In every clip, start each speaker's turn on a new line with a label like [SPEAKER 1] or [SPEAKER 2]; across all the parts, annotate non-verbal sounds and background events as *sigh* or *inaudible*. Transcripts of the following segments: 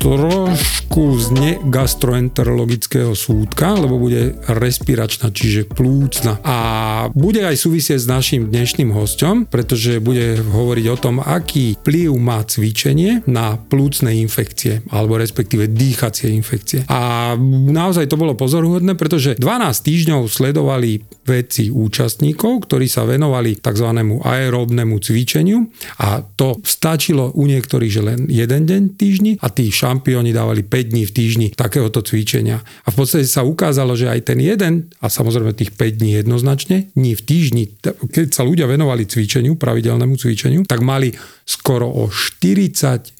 [SPEAKER 1] trošku z gastroenterologického súdka, lebo bude respiračná, čiže plúcna. A bude aj súvisieť s našim dnešným hostom, pretože bude hovoriť o tom, aký vplyv má cvičenie na plúcne infekcie, alebo respektíve dýchacie infekcie. A naozaj to bolo pozoruhodné, pretože 12 týždňov sledovali vedci účastníkov, ktorí sa venovali tzv. aeróbnemu cvičeniu a to stačilo u niektorých, že len jeden deň týždni a tí šampióni dávali 5 dní v týždni takéhoto cvičenia. A v podstate sa ukázalo, že aj ten jeden, a samozrejme tých 5 dní jednoznačne, dní v týždni, keď sa ľudia venovali cvičeniu, pravidelnému cvičeniu, tak mali skoro o 46%,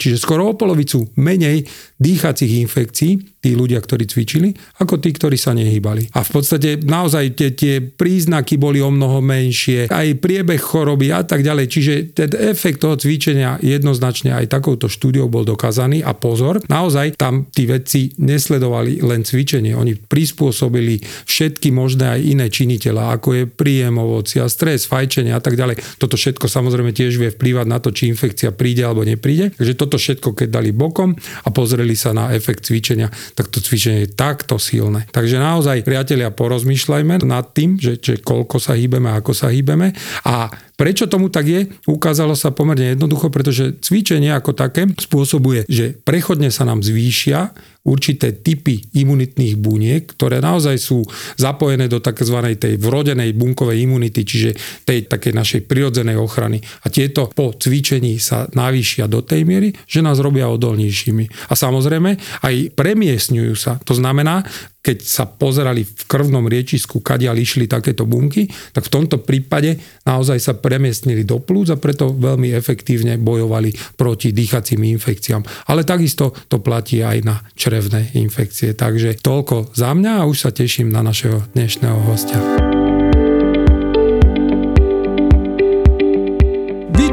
[SPEAKER 1] čiže skoro o polovicu menej dýchacích infekcií, tí ľudia, ktorí cvičili, ako tí, ktorí sa nehýbali. A v podstate naozaj tie, tie príznaky boli o mnoho menšie, aj priebeh choroby a tak ďalej. Čiže ten efekt toho cvičenia jednoznačne aj takouto štúdiou bol dokázaný. A pozor, naozaj tam tí vedci nesledovali len cvičenie, oni prispôsobili všetky možné aj iné činiteľa, ako je príjem ovocia, stres, fajčenie a tak ďalej. Toto všetko samozrejme tiež vie vplývať na to, či infekcia príde alebo nepríde. Takže toto všetko, keď dali bokom a pozreli sa na efekt cvičenia, tak to cvičenie je takto silné. Takže naozaj, priatelia, porozmýšľajme nad tým, že, že koľko sa hýbeme, ako sa hýbeme a Prečo tomu tak je? Ukázalo sa pomerne jednoducho, pretože cvičenie ako také spôsobuje, že prechodne sa nám zvýšia určité typy imunitných buniek, ktoré naozaj sú zapojené do tzv. tej vrodenej bunkovej imunity, čiže tej takej našej prirodzenej ochrany. A tieto po cvičení sa navýšia do tej miery, že nás robia odolnejšími. A samozrejme aj premiesňujú sa. To znamená, keď sa pozerali v krvnom riečisku, kadiaľ išli takéto bunky, tak v tomto prípade naozaj sa premiestnili do plúc a preto veľmi efektívne bojovali proti dýchacím infekciám. Ale takisto to platí aj na črevné infekcie. Takže toľko za mňa a už sa teším na našeho dnešného hostia.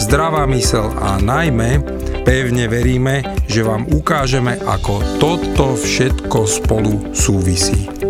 [SPEAKER 1] zdravá mysel a najmä pevne veríme, že vám ukážeme, ako toto všetko spolu súvisí.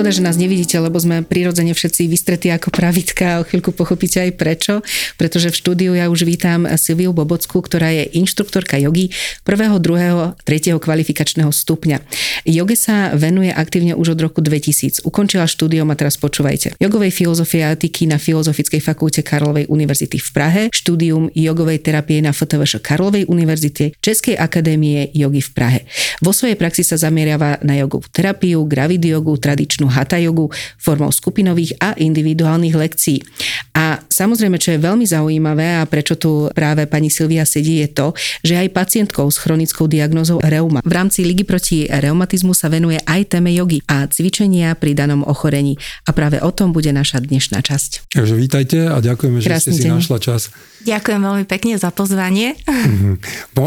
[SPEAKER 2] Škoda, že nás nevidíte, lebo sme prirodzene všetci vystretí ako pravitka o chvíľku pochopíte aj prečo, pretože v štúdiu ja už vítam Silviu Bobocku, ktorá je inštruktorka jogy prvého, druhého, tretieho kvalifikačného stupňa. Joge sa venuje aktívne už od roku 2000. Ukončila štúdium a teraz počúvajte. Jogovej filozofie a etiky na Filozofickej fakulte Karlovej univerzity v Prahe, štúdium jogovej terapie na FTVŠ Karlovej univerzite, Českej akadémie jogy v Prahe. Vo svojej praxi sa zameriava na jogovú terapiu, gravidiogu, tradičnú hatha jogu formou skupinových a individuálnych lekcií. A samozrejme, čo je veľmi zaujímavé a prečo tu práve pani Silvia sedí, je to, že aj pacientkou s chronickou diagnózou reuma v rámci Ligy proti reumatizmu sa venuje aj téme jogy a cvičenia pri danom ochorení. A práve o tom bude naša dnešná časť.
[SPEAKER 1] Takže vítajte a ďakujeme, že Krásny ste si deň. našla čas.
[SPEAKER 3] Ďakujem veľmi pekne za pozvanie.
[SPEAKER 1] Mm-hmm.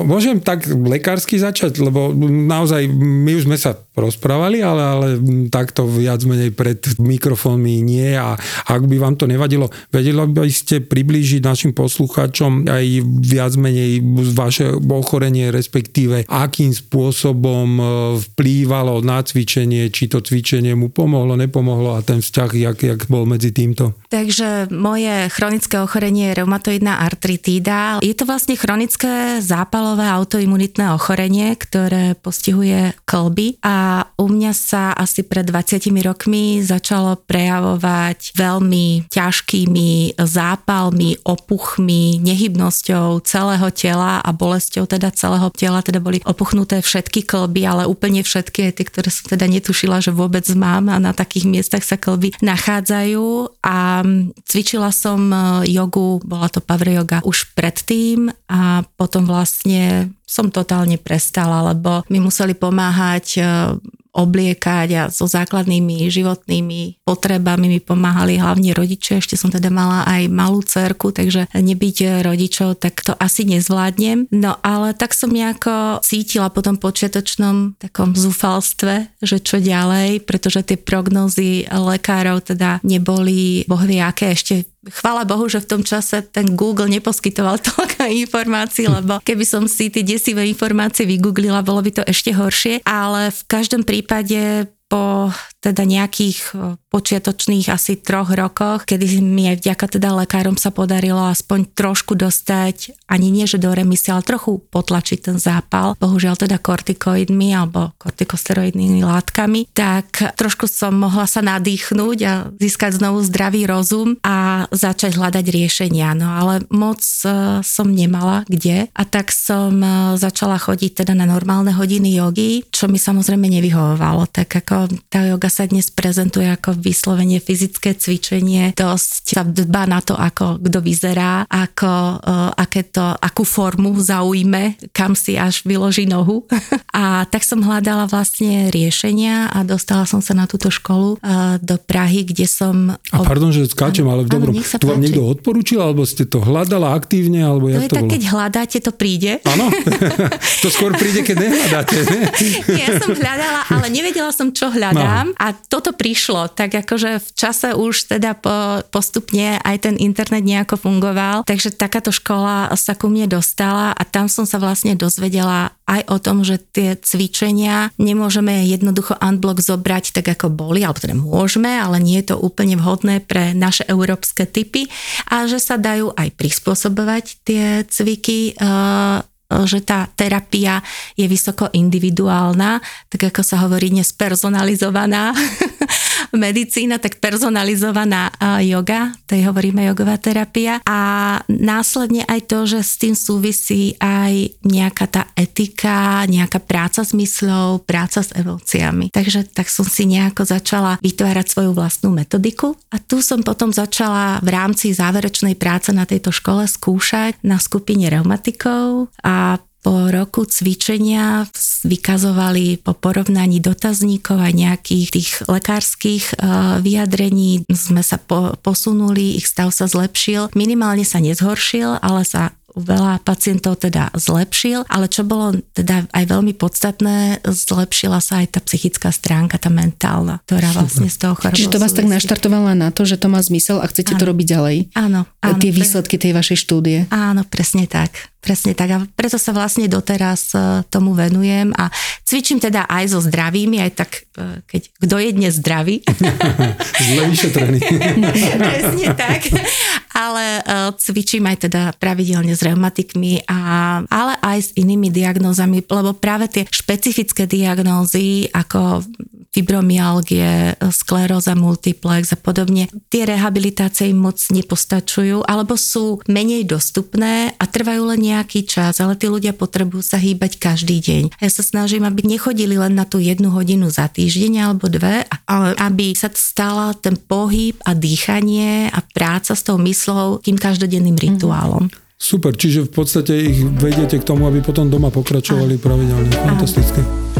[SPEAKER 1] Môžem tak lekársky začať, lebo naozaj my už sme sa rozprávali, ale, ale takto viac menej pred mikrofónmi nie a ak by vám to nevadilo, vedeli by ste priblížiť našim poslucháčom aj viac menej vaše ochorenie, respektíve akým spôsobom e, vplývalo na cvičenie, či to cvičenie mu pomohlo, nepomohlo a ten vzťah, jak, jak bol medzi týmto?
[SPEAKER 3] Takže moje chronické ochorenie je reumatoidná artritída. Je to vlastne chronické zápalové autoimunitné ochorenie, ktoré postihuje klby a u mňa sa asi pred 20 rokmi začalo prejavovať veľmi ťažkými zápalmi, opuchmi, nehybnosťou celého tela a bolesťou teda celého tela, teda boli opuchnuté všetky klby, ale úplne všetky, tie, ktoré som teda netušila, že vôbec mám a na takých miestach sa klby nachádzajú. A cvičila som jogu, bola to power yoga už predtým a potom vlastne som totálne prestala, lebo mi museli pomáhať e, obliekať a so základnými životnými potrebami mi pomáhali hlavne rodičia. Ešte som teda mala aj malú cerku, takže nebyť rodičov, tak to asi nezvládnem. No ale tak som nejako cítila po tom počiatočnom takom zúfalstve, že čo ďalej, pretože tie prognózy lekárov teda neboli bohvie aké ešte Chvála Bohu, že v tom čase ten Google neposkytoval *laughs* toľko informácií, lebo keby som si tie desivé informácie vygooglila, bolo by to ešte horšie, ale v každom prípade po teda nejakých počiatočných asi troch rokoch, kedy mi aj vďaka teda lekárom sa podarilo aspoň trošku dostať, ani nie že do remisie, ale trochu potlačiť ten zápal, bohužiaľ teda kortikoidmi alebo kortikosteroidnými látkami, tak trošku som mohla sa nadýchnuť a získať znovu zdravý rozum a začať hľadať riešenia. No ale moc e, som nemala kde a tak som e, začala chodiť teda na normálne hodiny jogy, čo mi samozrejme nevyhovovalo. Tak ako tá joga sa dnes prezentuje ako vyslovene fyzické cvičenie, dosť sa dba na to, ako kto vyzerá, ako, uh, aké to, akú formu zaujme, kam si až vyloží nohu. *laughs* a tak som hľadala vlastne riešenia a dostala som sa na túto školu uh, do Prahy, kde som...
[SPEAKER 1] A pardon, že skáčem, ale v dobrom, tu vám niekto odporúčil, alebo ste to hľadala aktívne, alebo
[SPEAKER 3] jak
[SPEAKER 1] to, to
[SPEAKER 3] tak,
[SPEAKER 1] bolo?
[SPEAKER 3] keď hľadáte, to príde.
[SPEAKER 1] Áno, *laughs* to skôr príde, keď nehľadáte. Ne?
[SPEAKER 3] Ja som hľadala, ale nevedela som, čo hľadám no. a toto prišlo, tak akože v čase už teda po, postupne aj ten internet nejako fungoval, takže takáto škola sa ku mne dostala a tam som sa vlastne dozvedela aj o tom, že tie cvičenia nemôžeme jednoducho unblock zobrať tak, ako boli, alebo teda môžeme, ale nie je to úplne vhodné pre naše európske typy a že sa dajú aj prispôsobovať tie cviky že tá terapia je vysoko individuálna, tak ako sa hovorí dnes personalizovaná *laughs* medicína, tak personalizovaná yoga, tej hovoríme jogová terapia a následne aj to, že s tým súvisí aj nejaká tá etika, nejaká práca s mysľou, práca s emóciami. Takže tak som si nejako začala vytvárať svoju vlastnú metodiku a tu som potom začala v rámci záverečnej práce na tejto škole skúšať na skupine reumatikov a po roku cvičenia vykazovali po porovnaní dotazníkov a nejakých tých lekárskych e, vyjadrení sme sa po, posunuli, ich stav sa zlepšil. Minimálne sa nezhoršil, ale sa veľa pacientov teda zlepšil, ale čo bolo teda aj veľmi podstatné, zlepšila sa aj tá psychická stránka, tá mentálna, ktorá vlastne z toho chorobu
[SPEAKER 2] Čiže to vás súvisí. tak naštartovala na to, že to má zmysel a chcete áno. to robiť ďalej?
[SPEAKER 3] Áno. áno
[SPEAKER 2] Tie výsledky tej vašej štúdie?
[SPEAKER 3] Áno, presne tak. Presne tak a preto sa vlastne doteraz e, tomu venujem a cvičím teda aj so zdravými, aj tak, e, keď kto je dnes zdravý. *laughs*
[SPEAKER 1] Zle vyšetrený. *laughs*
[SPEAKER 3] Presne tak. Ale e, cvičím aj teda pravidelne s reumatikmi, a, ale aj s inými diagnózami, lebo práve tie špecifické diagnózy ako fibromyalgie, skleróza multiplex a podobne, tie rehabilitácie im moc nepostačujú alebo sú menej dostupné a trvajú len nejaký čas, ale tí ľudia potrebujú sa hýbať každý deň. Ja sa snažím, aby nechodili len na tú jednu hodinu za týždeň alebo dve, ale aby sa stala ten pohyb a dýchanie a práca s tou myslou tým každodenným mhm. rituálom. Mm-hmm.
[SPEAKER 1] Super, čiže v podstate ich vediete k tomu, aby potom doma pokračovali pravidelne. Fantastické.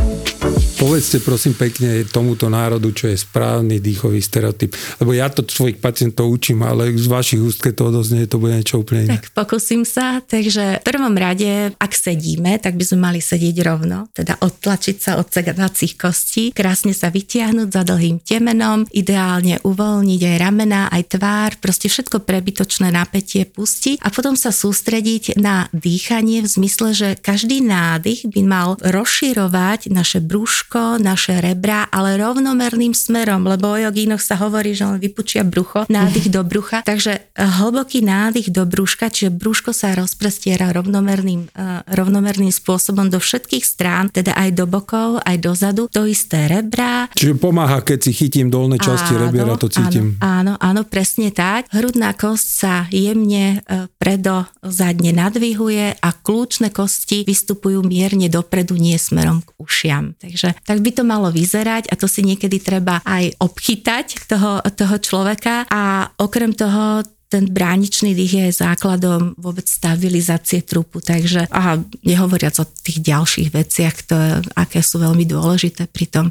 [SPEAKER 1] Povedzte prosím pekne tomuto národu, čo je správny dýchový stereotyp. Lebo ja to svojich pacientov učím, ale z vašich úst, keď to odoznie, to bude niečo úplne iné.
[SPEAKER 3] Tak pokúsim sa. Takže v prvom rade, ak sedíme, tak by sme mali sedieť rovno, teda odtlačiť sa od segavacích kostí, krásne sa vytiahnuť za dlhým temenom, ideálne uvoľniť aj ramena, aj tvár, proste všetko prebytočné napätie pustiť a potom sa sústrediť na dýchanie v zmysle, že každý nádych by mal rozširovať naše brúško brúško, naše rebra, ale rovnomerným smerom, lebo o jogínoch sa hovorí, že len vypučia brucho, nádych do brucha. *laughs* Takže eh, hlboký nádych do brúška, čiže brúško sa rozprestiera rovnomerným, uh, rovnomerným spôsobom do všetkých strán, teda aj do bokov, aj dozadu, to isté rebra.
[SPEAKER 1] Čiže pomáha, keď si chytím dolné časti rebiera, to cítim.
[SPEAKER 3] Áno, áno, áno, presne tak. Hrudná kosť sa jemne uh, predo zadne nadvihuje a kľúčne kosti vystupujú mierne dopredu, nie smerom k ušiam. Takže tak by to malo vyzerať a to si niekedy treba aj obchytať toho, toho človeka a okrem toho ten bráničný dých je základom vôbec stabilizácie trupu, takže aha, nehovoriac o tých ďalších veciach, ktoré, aké sú veľmi dôležité pri tom.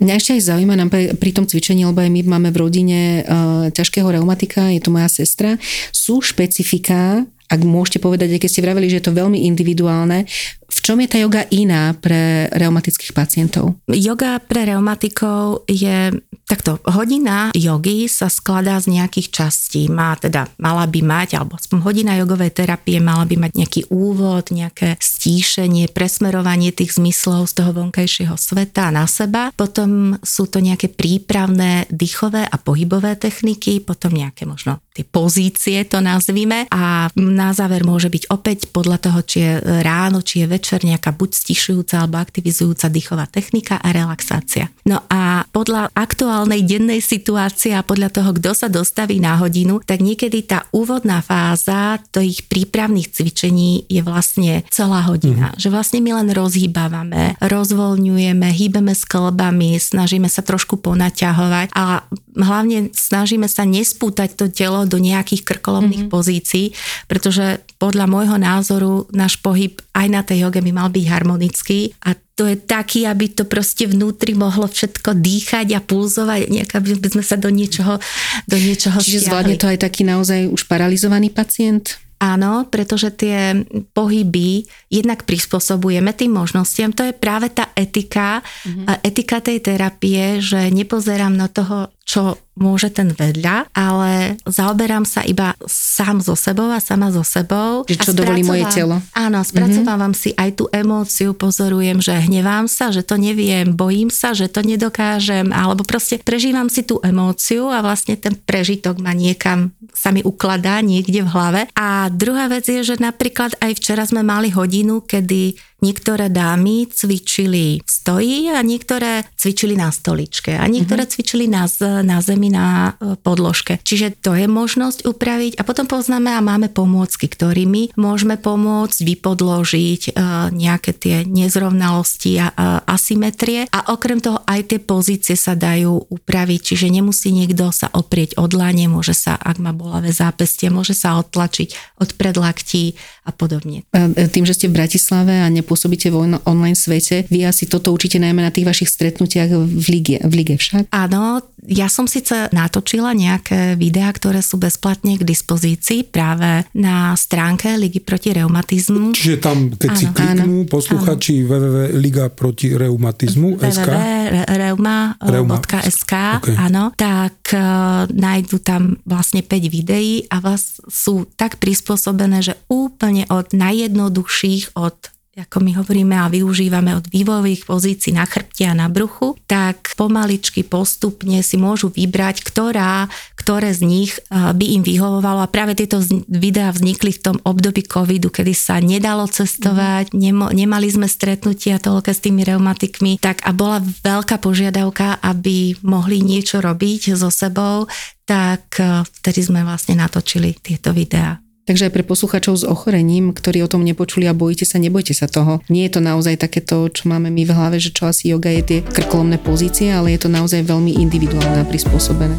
[SPEAKER 2] Mňa ešte aj zaujíma nám pri tom cvičení, lebo aj my máme v rodine uh, ťažkého reumatika, je to moja sestra, sú špecifika, ak môžete povedať, keď ste vraveli, že je to veľmi individuálne, v čom je tá yoga iná pre reumatických pacientov?
[SPEAKER 3] Yoga pre reumatikov je takto. Hodina jogy sa skladá z nejakých častí. Má teda, mala by mať, alebo aspoň hodina jogovej terapie mala by mať nejaký úvod, nejaké stíšenie, presmerovanie tých zmyslov z toho vonkajšieho sveta na seba. Potom sú to nejaké prípravné dýchové a pohybové techniky, potom nejaké možno tie pozície to nazvime a na záver môže byť opäť podľa toho, či je ráno, či je večer nejaká buď stišujúca alebo aktivizujúca dýchová technika a relaxácia. No a podľa aktuálnej dennej situácie a podľa toho, kto sa dostaví na hodinu, tak niekedy tá úvodná fáza tých prípravných cvičení je vlastne celá hodina. Mm. Že vlastne my len rozhýbávame, rozvoľňujeme, hýbeme s klbami, snažíme sa trošku ponaťahovať a hlavne snažíme sa nespútať to telo do nejakých krkolovných mm-hmm. pozícií, pretože podľa môjho názoru náš pohyb aj na tej joge by mal byť harmonický a to je taký, aby to proste vnútri mohlo všetko dýchať a pulzovať, nejak, aby sme sa do niečoho, do niečoho
[SPEAKER 2] Čiže zvládne to aj taký naozaj už paralizovaný pacient?
[SPEAKER 3] Áno, pretože tie pohyby jednak prispôsobujeme tým možnostiam. To je práve tá etika, mm-hmm. etika tej terapie, že nepozerám na toho čo môže ten vedľa, ale zaoberám sa iba sám so sebou a sama so sebou.
[SPEAKER 2] Že čo dovolí moje telo.
[SPEAKER 3] Áno, spracovávam mm-hmm. si aj tú emóciu, pozorujem, že hnevám sa, že to neviem, bojím sa, že to nedokážem, alebo proste prežívam si tú emóciu a vlastne ten prežitok ma niekam sa mi ukladá niekde v hlave. A druhá vec je, že napríklad aj včera sme mali hodinu, kedy Niektoré dámy cvičili v stoji a niektoré cvičili na stoličke a niektoré mm-hmm. cvičili na, na zemi na e, podložke. Čiže to je možnosť upraviť a potom poznáme a máme pomôcky, ktorými môžeme pomôcť vypodložiť e, nejaké tie nezrovnalosti a asymetrie a okrem toho aj tie pozície sa dajú upraviť, čiže nemusí niekto sa oprieť od lane, môže sa, ak má bolavé zápestie, môže sa odtlačiť od predlaktí a podobne.
[SPEAKER 2] Tým, že ste v Bratislave a ne pôsobíte v online svete. Vy asi toto učíte najmä na tých vašich stretnutiach v lige, v lige však?
[SPEAKER 3] Áno, ja som síce natočila nejaké videá, ktoré sú bezplatne k dispozícii práve na stránke Ligy proti reumatizmu.
[SPEAKER 1] Čiže tam, keď áno, si kliknú áno, posluchači www.liga proti reumatizmu
[SPEAKER 3] www.reuma.sk okay. áno, tak uh, nájdu tam vlastne 5 videí a vás sú tak prispôsobené, že úplne od najjednoduchších, od ako my hovoríme a využívame od vývojových pozícií na chrbte a na bruchu, tak pomaličky postupne si môžu vybrať, ktorá, ktoré z nich by im vyhovovalo. A práve tieto videá vznikli v tom období covidu, kedy sa nedalo cestovať, nemo, nemali sme stretnutia toľko s tými reumatikmi, tak a bola veľká požiadavka, aby mohli niečo robiť so sebou, tak vtedy sme vlastne natočili tieto videá.
[SPEAKER 2] Takže aj pre posluchačov s ochorením, ktorí o tom nepočuli a bojíte sa, nebojte sa toho. Nie je to naozaj takéto, čo máme my v hlave, že čo asi yoga je tie krkolomné pozície, ale je to naozaj veľmi individuálne a prispôsobené.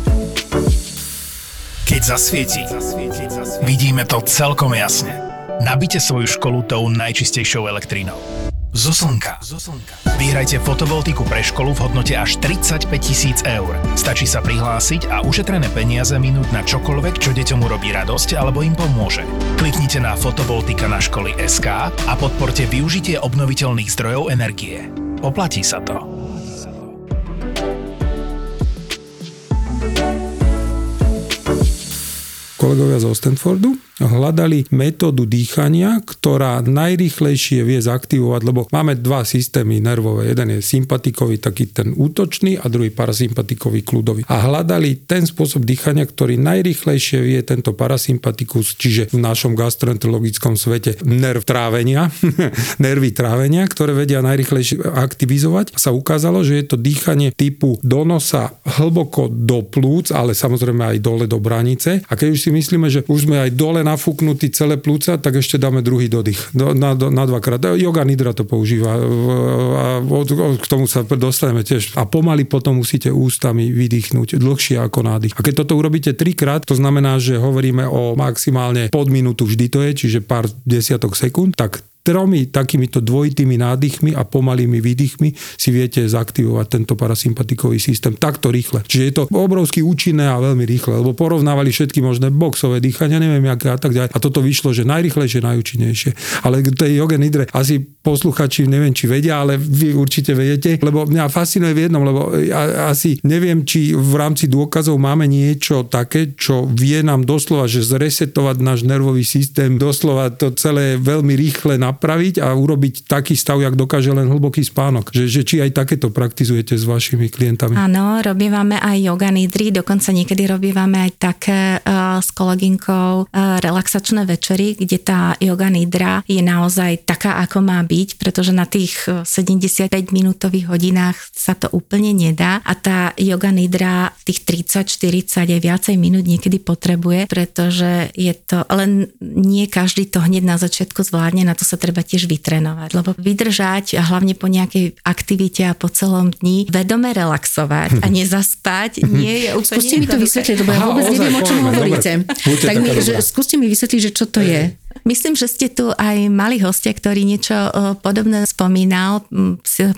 [SPEAKER 4] Keď zasvieti, vidíme to celkom jasne. Nabite svoju školu tou najčistejšou elektrínou. Zo slnka. Vyhrajte fotovoltiku pre školu v hodnote až 35 tisíc eur. Stačí sa prihlásiť a ušetrené peniaze minúť na čokoľvek, čo deťom urobí radosť alebo im pomôže. Kliknite na fotovoltika na školy SK a podporte využitie obnoviteľných zdrojov energie. Oplatí sa to.
[SPEAKER 1] kolegovia zo Stanfordu hľadali metódu dýchania, ktorá najrychlejšie vie zaktivovať, lebo máme dva systémy nervové. Jeden je sympatikový, taký ten útočný a druhý parasympatikový, kľudový. A hľadali ten spôsob dýchania, ktorý najrychlejšie vie tento parasympatikus, čiže v našom gastroenterologickom svete nerv trávenia, *laughs* nervy trávenia, ktoré vedia najrychlejšie aktivizovať. Sa ukázalo, že je to dýchanie typu do nosa hlboko do plúc, ale samozrejme aj dole do branice. A keď už si myslíme, že už sme aj dole nafúknutý celé plúca, tak ešte dáme druhý dodych. Do, na, do, na dvakrát. Yoga Nidra to používa a k tomu sa dostaneme tiež. A pomaly potom musíte ústami vydýchnuť dlhšie ako nádych. A keď toto urobíte trikrát, to znamená, že hovoríme o maximálne pod minútu vždy to je, čiže pár desiatok sekúnd, tak tromi takýmito dvojitými nádychmi a pomalými výdychmi si viete zaktivovať tento parasympatikový systém takto rýchle. Čiže je to obrovsky účinné a veľmi rýchle, lebo porovnávali všetky možné boxové dýchania, neviem aké a tak ďalej. A toto vyšlo, že najrychlejšie, najúčinnejšie. Ale tej joge nidre asi posluchači neviem, či vedia, ale vy určite viete, lebo mňa fascinuje v jednom, lebo ja asi neviem, či v rámci dôkazov máme niečo také, čo vie nám doslova, že zresetovať náš nervový systém, doslova to celé veľmi rýchle na napraviť a urobiť taký stav, jak dokáže len hlboký spánok. Že, že či aj takéto praktizujete s vašimi klientami?
[SPEAKER 3] Áno, robívame aj yoga nidry, dokonca niekedy robívame aj také uh, s kolegynkou uh, relaxačné večery, kde tá yoga nidra je naozaj taká, ako má byť, pretože na tých 75 minútových hodinách sa to úplne nedá a tá yoga nidra tých 30, 40 aj viacej minút niekedy potrebuje, pretože je to, len nie každý to hneď na začiatku zvládne, na to sa treba tiež vytrenovať, lebo vydržať a hlavne po nejakej aktivite a po celom dni vedome relaxovať a *laughs* nezaspať nie je úplne
[SPEAKER 2] Skúste mi to vysvetliť, lebo ja vôbec neviem, o čom hovoríte. Tak mi, že, skúste mi vysvetliť, že čo to je.
[SPEAKER 3] Myslím, že ste tu aj mali hostia, ktorý niečo podobné spomínal,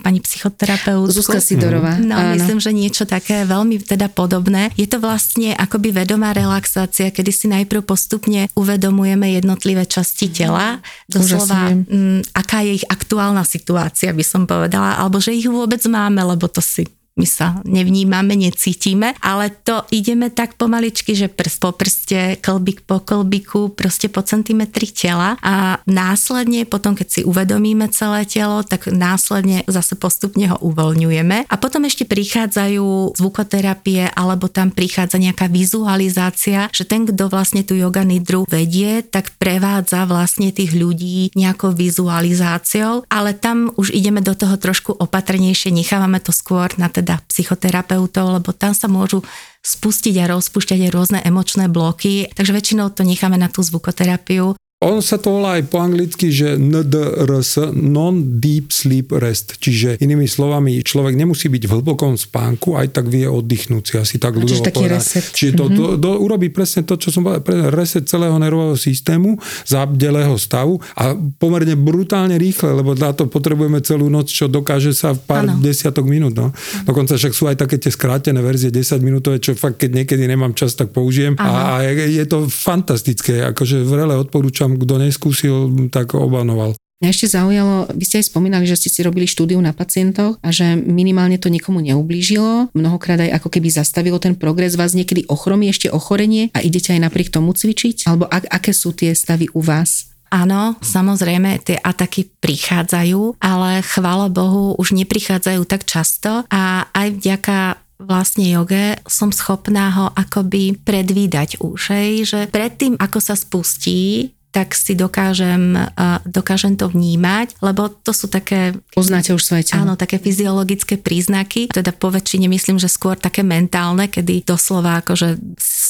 [SPEAKER 3] pani psychoterapeut.
[SPEAKER 2] Zuzka Sidorová.
[SPEAKER 3] No, áno. myslím, že niečo také veľmi teda podobné. Je to vlastne akoby vedomá relaxácia, kedy si najprv postupne uvedomujeme jednotlivé časti tela, doslova, m, aká je ich aktuálna situácia, by som povedala, alebo že ich vôbec máme, lebo to si my sa nevnímame, necítime, ale to ideme tak pomaličky, že prst po prste, klbík po klbiku, proste po centimetri tela. A následne potom, keď si uvedomíme celé telo, tak následne zase postupne ho uvoľňujeme. A potom ešte prichádzajú zvukoterapie alebo tam prichádza nejaká vizualizácia, že ten, kto vlastne tú yoga nidru vedie, tak prevádza vlastne tých ľudí nejakou vizualizáciou, ale tam už ideme do toho trošku opatrnejšie, nechávame to skôr na ten teda psychoterapeutov, lebo tam sa môžu spustiť a rozpúšťať aj rôzne emočné bloky, takže väčšinou to necháme na tú zvukoterapiu.
[SPEAKER 1] On sa to volá aj po anglicky, že NDRS, Non-Deep Sleep Rest. Čiže inými slovami, človek nemusí byť v hlbokom spánku, aj tak vie oddychnúť si asi tak ľudovo
[SPEAKER 2] taký reset.
[SPEAKER 1] Čiže to, to, to urobí presne to, čo som povedal, reset celého nervového systému, zabdelého stavu a pomerne brutálne rýchle, lebo na to potrebujeme celú noc, čo dokáže sa v pár ano. desiatok minút. No. Dokonca však sú aj také tie skrátené verzie 10 minútové, čo fakt, keď niekedy nemám čas, tak použijem. Ano. A je, je to fantastické, akože vrele odporúčam tam kto neskúsil, tak obanoval.
[SPEAKER 2] Mňa ešte zaujalo, vy ste aj spomínali, že ste si robili štúdiu na pacientoch a že minimálne to nikomu neublížilo, mnohokrát aj ako keby zastavilo ten progres, vás niekedy ochromí ešte ochorenie a idete aj napriek tomu cvičiť? Alebo ak, aké sú tie stavy u vás?
[SPEAKER 3] Áno, samozrejme, tie ataky prichádzajú, ale chvála Bohu, už neprichádzajú tak často a aj vďaka vlastne joge som schopná ho akoby predvídať už, hej, že predtým, ako sa spustí, tak si dokážem, dokážem to vnímať, lebo to sú také...
[SPEAKER 2] Poznáte už svoje telo.
[SPEAKER 3] Áno, také fyziologické príznaky, teda po väčšine myslím, že skôr také mentálne, kedy doslova akože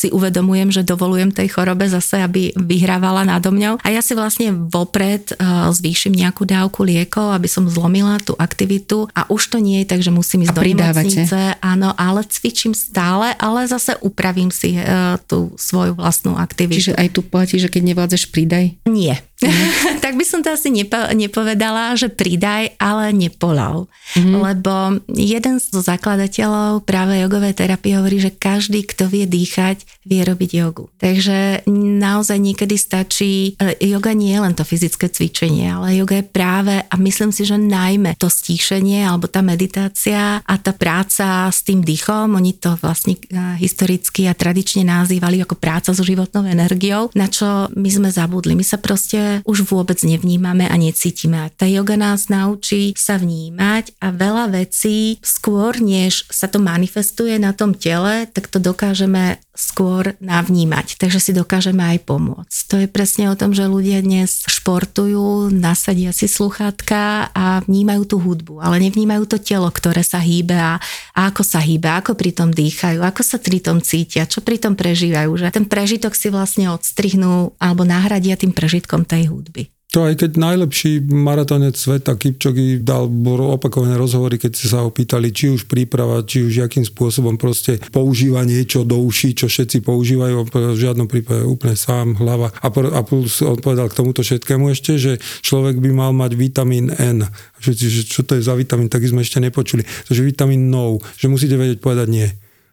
[SPEAKER 3] si uvedomujem, že dovolujem tej chorobe zase, aby vyhrávala nado mňou. A ja si vlastne vopred uh, zvýšim nejakú dávku liekov, aby som zlomila tú aktivitu a už to nie je tak, že musím ísť a do nemocnice. Áno, ale cvičím stále, ale zase upravím si uh, tú svoju vlastnú aktivitu.
[SPEAKER 2] Čiže aj tu platí, že keď nevládzeš, pridaj?
[SPEAKER 3] Nie. Mm. tak by som to asi nepo, nepovedala, že pridaj, ale nepolav. Mm. Lebo jeden z zakladateľov práve jogovej terapie hovorí, že každý, kto vie dýchať, vie robiť jogu. Takže naozaj niekedy stačí, yoga nie je len to fyzické cvičenie, ale yoga je práve, a myslím si, že najmä to stíšenie alebo tá meditácia a tá práca s tým dýchom, oni to vlastne eh, historicky a tradične nazývali ako práca so životnou energiou, na čo my sme zabudli. My sa proste už vôbec nevnímame a necítime. Tá yoga nás naučí sa vnímať a veľa vecí skôr, než sa to manifestuje na tom tele, tak to dokážeme skôr navnímať, takže si dokážeme aj pomôcť. To je presne o tom, že ľudia dnes športujú, nasadia si sluchátka a vnímajú tú hudbu, ale nevnímajú to telo, ktoré sa hýbe a, a ako sa hýbe, ako pri tom dýchajú, ako sa pri tom cítia, čo pri tom prežívajú, že ten prežitok si vlastne odstrihnú alebo nahradia tým prežitkom tej hudby.
[SPEAKER 1] To aj keď najlepší maratónec sveta Kipčogy dal opakované rozhovory, keď sa ho pýtali, či už príprava, či už akým spôsobom proste používa niečo do uší, čo všetci používajú, v žiadnom prípade úplne sám, hlava. A, a plus odpovedal k tomuto všetkému ešte, že človek by mal mať vitamín N. Všetci, že čo to je za vitamín, tak sme ešte nepočuli. Takže vitamín no, že musíte vedieť povedať nie.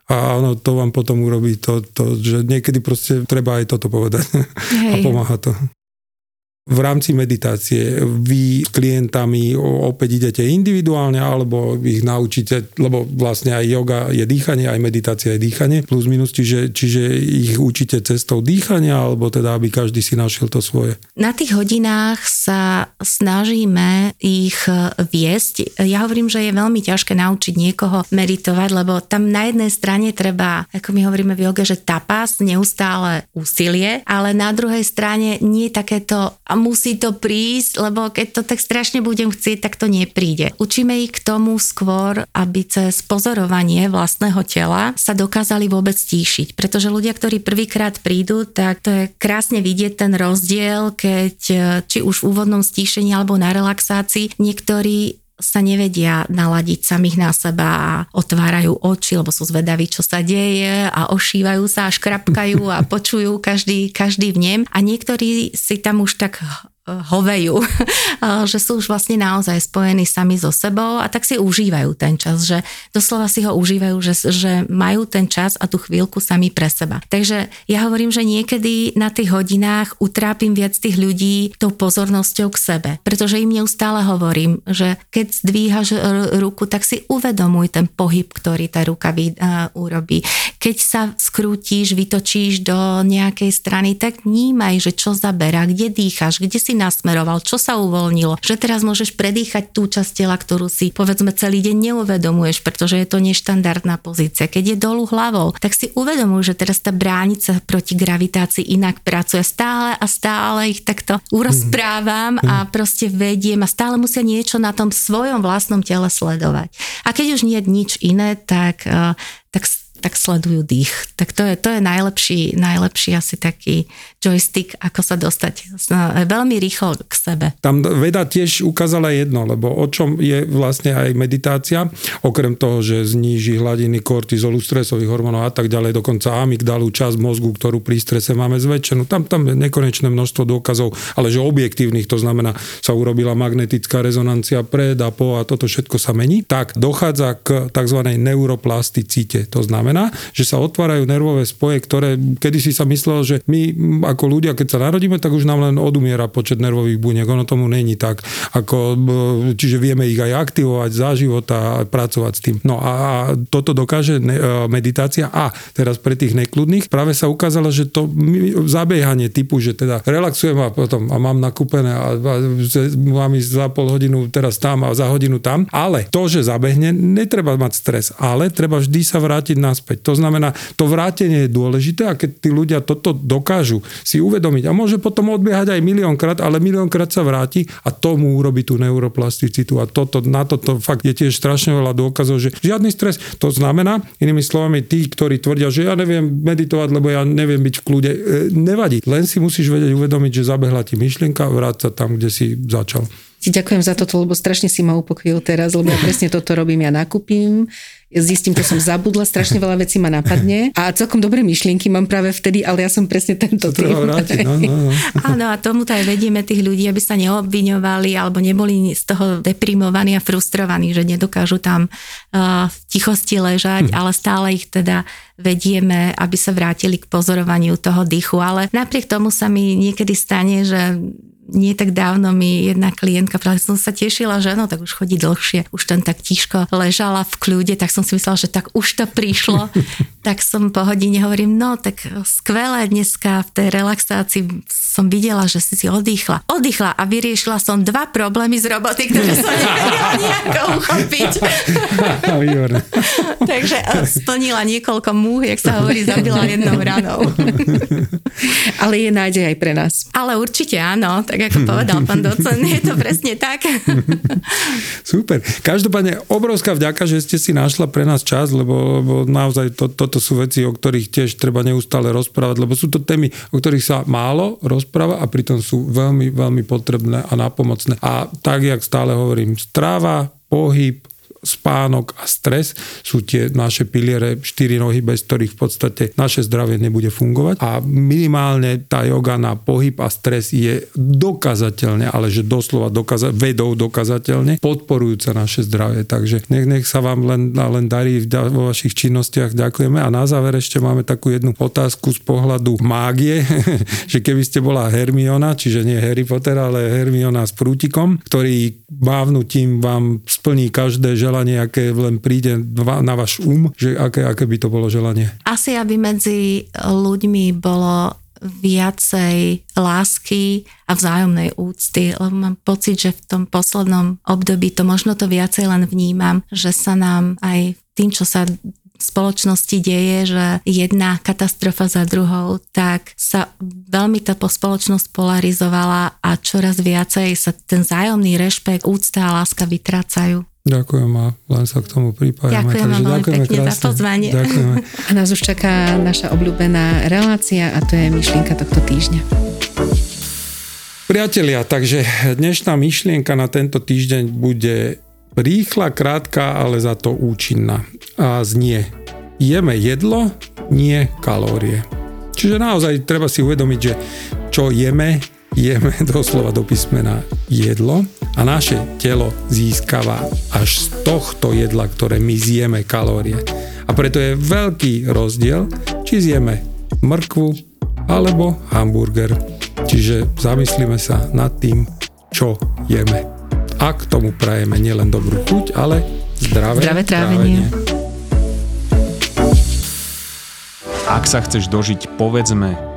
[SPEAKER 1] A áno, to vám potom urobí to, to, že niekedy proste treba aj toto povedať. *laughs* Hej. A pomáha to v rámci meditácie vy s klientami opäť idete individuálne alebo ich naučíte, lebo vlastne aj yoga je dýchanie, aj meditácia je dýchanie, plus minus, čiže, čiže ich učíte cestou dýchania alebo teda, aby každý si našiel to svoje?
[SPEAKER 3] Na tých hodinách sa snažíme ich viesť. Ja hovorím, že je veľmi ťažké naučiť niekoho meditovať, lebo tam na jednej strane treba, ako my hovoríme v joge, že tapas, neustále úsilie, ale na druhej strane nie takéto musí to prísť, lebo keď to tak strašne budem chcieť, tak to nepríde. Učíme ich k tomu skôr, aby cez pozorovanie vlastného tela sa dokázali vôbec stíšiť. Pretože ľudia, ktorí prvýkrát prídu, tak to je krásne vidieť ten rozdiel, keď či už v úvodnom stíšení alebo na relaxácii niektorí sa nevedia naladiť samých na seba a otvárajú oči, lebo sú zvedaví, čo sa deje a ošívajú sa a škrapkajú a *laughs* počujú každý, každý v nem. A niektorí si tam už tak hovejú, *laughs* že sú už vlastne naozaj spojení sami so sebou a tak si užívajú ten čas, že doslova si ho užívajú, že, že majú ten čas a tú chvíľku sami pre seba. Takže ja hovorím, že niekedy na tých hodinách utrápim viac tých ľudí tou pozornosťou k sebe, pretože im neustále hovorím, že keď zdvíhaš ruku, tak si uvedomuj ten pohyb, ktorý tá ruka vy, uh, urobí. Keď sa skrútiš, vytočíš do nejakej strany, tak vnímaj, že čo zaberá, kde dýcháš, kde si nasmeroval, čo sa uvoľnilo, že teraz môžeš predýchať tú časť tela, ktorú si povedzme celý deň neuvedomuješ, pretože je to neštandardná pozícia. Keď je dolu hlavou, tak si uvedomuj, že teraz tá bránica proti gravitácii inak pracuje. Stále a stále ich takto urozprávam a mhm. proste vediem a stále musia niečo na tom svojom vlastnom tele sledovať. A keď už nie je nič iné, tak, eh, tak tak sledujú dých. Tak to je, to je najlepší, najlepší asi taký joystick, ako sa dostať veľmi rýchlo k sebe.
[SPEAKER 1] Tam veda tiež ukázala jedno, lebo o čom je vlastne aj meditácia, okrem toho, že zníži hladiny kortizolu, stresových hormónov a tak ďalej, dokonca amygdalu, časť mozgu, ktorú pri strese máme zväčšenú. Tam, tam je nekonečné množstvo dôkazov, ale že objektívnych, to znamená, sa urobila magnetická rezonancia pred a po a toto všetko sa mení, tak dochádza k tzv. neuroplasticite. To znamená, že sa otvárajú nervové spoje, ktoré kedysi sa myslelo, že my ako ľudia, keď sa narodíme, tak už nám len odumiera počet nervových buniek. Ono tomu není tak. Ako, čiže vieme ich aj aktivovať za života a pracovať s tým. No a toto dokáže e, meditácia. A teraz pre tých nekludných práve sa ukázalo, že to zabiehanie typu, že teda relaxujem a potom a mám nakúpené a, a mám ísť za pol hodinu teraz tam a za hodinu tam. Ale to, že zabehne, netreba mať stres, ale treba vždy sa vrátiť na naspäť. To znamená, to vrátenie je dôležité a keď tí ľudia toto dokážu si uvedomiť a môže potom odbiehať aj miliónkrát, ale miliónkrát sa vráti a tomu urobí tú neuroplasticitu a toto, na toto fakt je tiež strašne veľa dôkazov, že žiadny stres. To znamená, inými slovami, tí, ktorí tvrdia, že ja neviem meditovať, lebo ja neviem byť v kľude, e, nevadí. Len si musíš vedieť uvedomiť, že zabehla ti myšlienka, vráť sa tam, kde si začal.
[SPEAKER 2] Ti ďakujem za toto, lebo strašne si ma upokojil teraz, lebo ja *laughs* presne toto robím. Ja nakúpim, zistím, čo som zabudla, strašne veľa vecí ma napadne a celkom dobré myšlienky mám práve vtedy, ale ja som presne tento
[SPEAKER 1] typ. Vrátiť, no, no, no. *laughs*
[SPEAKER 3] Áno, a tomuto aj vedieme tých ľudí, aby sa neobviňovali alebo neboli z toho deprimovaní a frustrovaní, že nedokážu tam uh, v tichosti ležať, hm. ale stále ich teda vedieme, aby sa vrátili k pozorovaniu toho dýchu. Ale napriek tomu sa mi niekedy stane, že nie tak dávno mi jedna klientka, práve som sa tešila, že no tak už chodí dlhšie, už ten tak tiško ležala v kľude, tak som si myslela, že tak už to prišlo. *laughs* tak som po hodine hovorím, no tak skvelé dneska v tej relaxácii som videla, že si si oddychla. Oddychla a vyriešila som dva problémy z roboty, ktoré som nevedela nejako uchopiť. *laughs* Takže eh, splnila niekoľko múh, jak sa hovorí, zabila jednou ranou. *laughs*
[SPEAKER 2] Ale je nádej aj pre nás.
[SPEAKER 3] Ale určite áno, tak ako povedal pán docen, je to presne tak.
[SPEAKER 1] Super. Každopádne obrovská vďaka, že ste si našla pre nás čas, lebo, lebo naozaj to, toto sú veci, o ktorých tiež treba neustále rozprávať, lebo sú to témy, o ktorých sa málo rozpráva a pritom sú veľmi, veľmi potrebné a nápomocné. A tak, jak stále hovorím, stráva, pohyb, spánok a stres sú tie naše piliere, štyri nohy, bez ktorých v podstate naše zdravie nebude fungovať. A minimálne tá joga na pohyb a stres je dokazateľne, ale že doslova dokaza- vedou dokazateľne podporujúca naše zdravie. Takže nech, nech sa vám len, len darí vo vašich činnostiach. Ďakujeme. A na záver ešte máme takú jednu otázku z pohľadu mágie, *laughs* že keby ste bola Hermiona, čiže nie Harry Potter, ale Hermiona s prútikom, ktorý mávnutím vám splní každé želanie, aké len príde na váš um, že aké, aké by to bolo želanie?
[SPEAKER 3] Asi, aby medzi ľuďmi bolo viacej lásky a vzájomnej úcty, lebo mám pocit, že v tom poslednom období to možno to viacej len vnímam, že sa nám aj tým, čo sa spoločnosti deje, že jedna katastrofa za druhou, tak sa veľmi tá spoločnosť polarizovala a čoraz viacej sa ten zájomný rešpekt, úcta a láska vytrácajú.
[SPEAKER 1] Ďakujem a len sa k tomu pripájame.
[SPEAKER 3] Ďakujem Takže ďakujeme pekne krásne. za pozvanie.
[SPEAKER 1] Ďakujeme.
[SPEAKER 2] A nás už čaká naša obľúbená relácia a to je myšlienka tohto týždňa.
[SPEAKER 1] Priatelia, takže dnešná myšlienka na tento týždeň bude Rýchla, krátka, ale za to účinná. A znie, jeme jedlo, nie kalórie. Čiže naozaj treba si uvedomiť, že čo jeme, jeme *laughs* doslova do písmena jedlo a naše telo získava až z tohto jedla, ktoré my zjeme kalórie. A preto je veľký rozdiel, či zjeme mrkvu alebo hamburger. Čiže zamyslíme sa nad tým, čo jeme a k tomu prajeme nielen dobrú chuť, ale zdravé, zdravé trávenie. trávenie.
[SPEAKER 5] Ak sa chceš dožiť povedzme